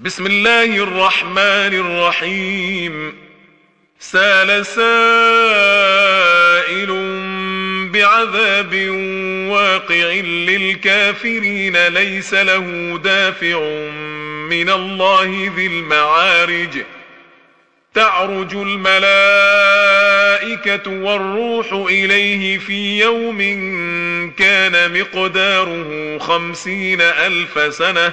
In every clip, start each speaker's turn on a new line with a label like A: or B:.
A: بسم الله الرحمن الرحيم سال سائل بعذاب واقع للكافرين ليس له دافع من الله ذي المعارج تعرج الملائكة والروح إليه في يوم كان مقداره خمسين ألف سنة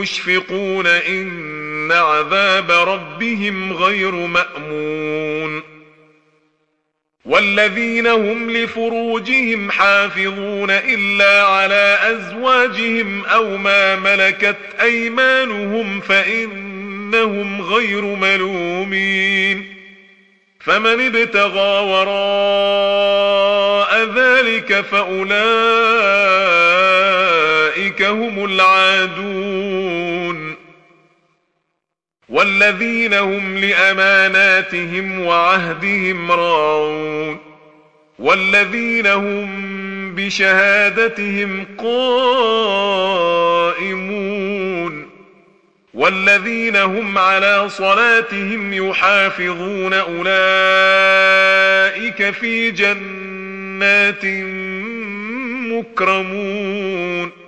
A: مشفقون إن عذاب ربهم غير مأمون. والذين هم لفروجهم حافظون إلا على أزواجهم أو ما ملكت أيمانهم فإنهم غير ملومين. فمن ابتغى وراء ذلك فأولئك هم العادون. والذين هم لأماناتهم وعهدهم راعون والذين هم بشهادتهم قائمون والذين هم على صلاتهم يحافظون أولئك في جنات مكرمون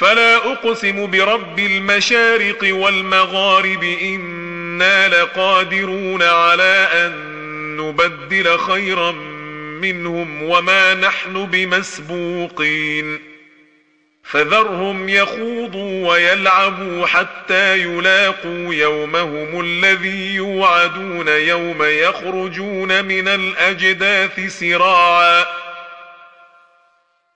A: فلا أقسم برب المشارق والمغارب إنا لقادرون على أن نبدل خيرا منهم وما نحن بمسبوقين. فذرهم يخوضوا ويلعبوا حتى يلاقوا يومهم الذي يوعدون يوم يخرجون من الأجداث سراعا.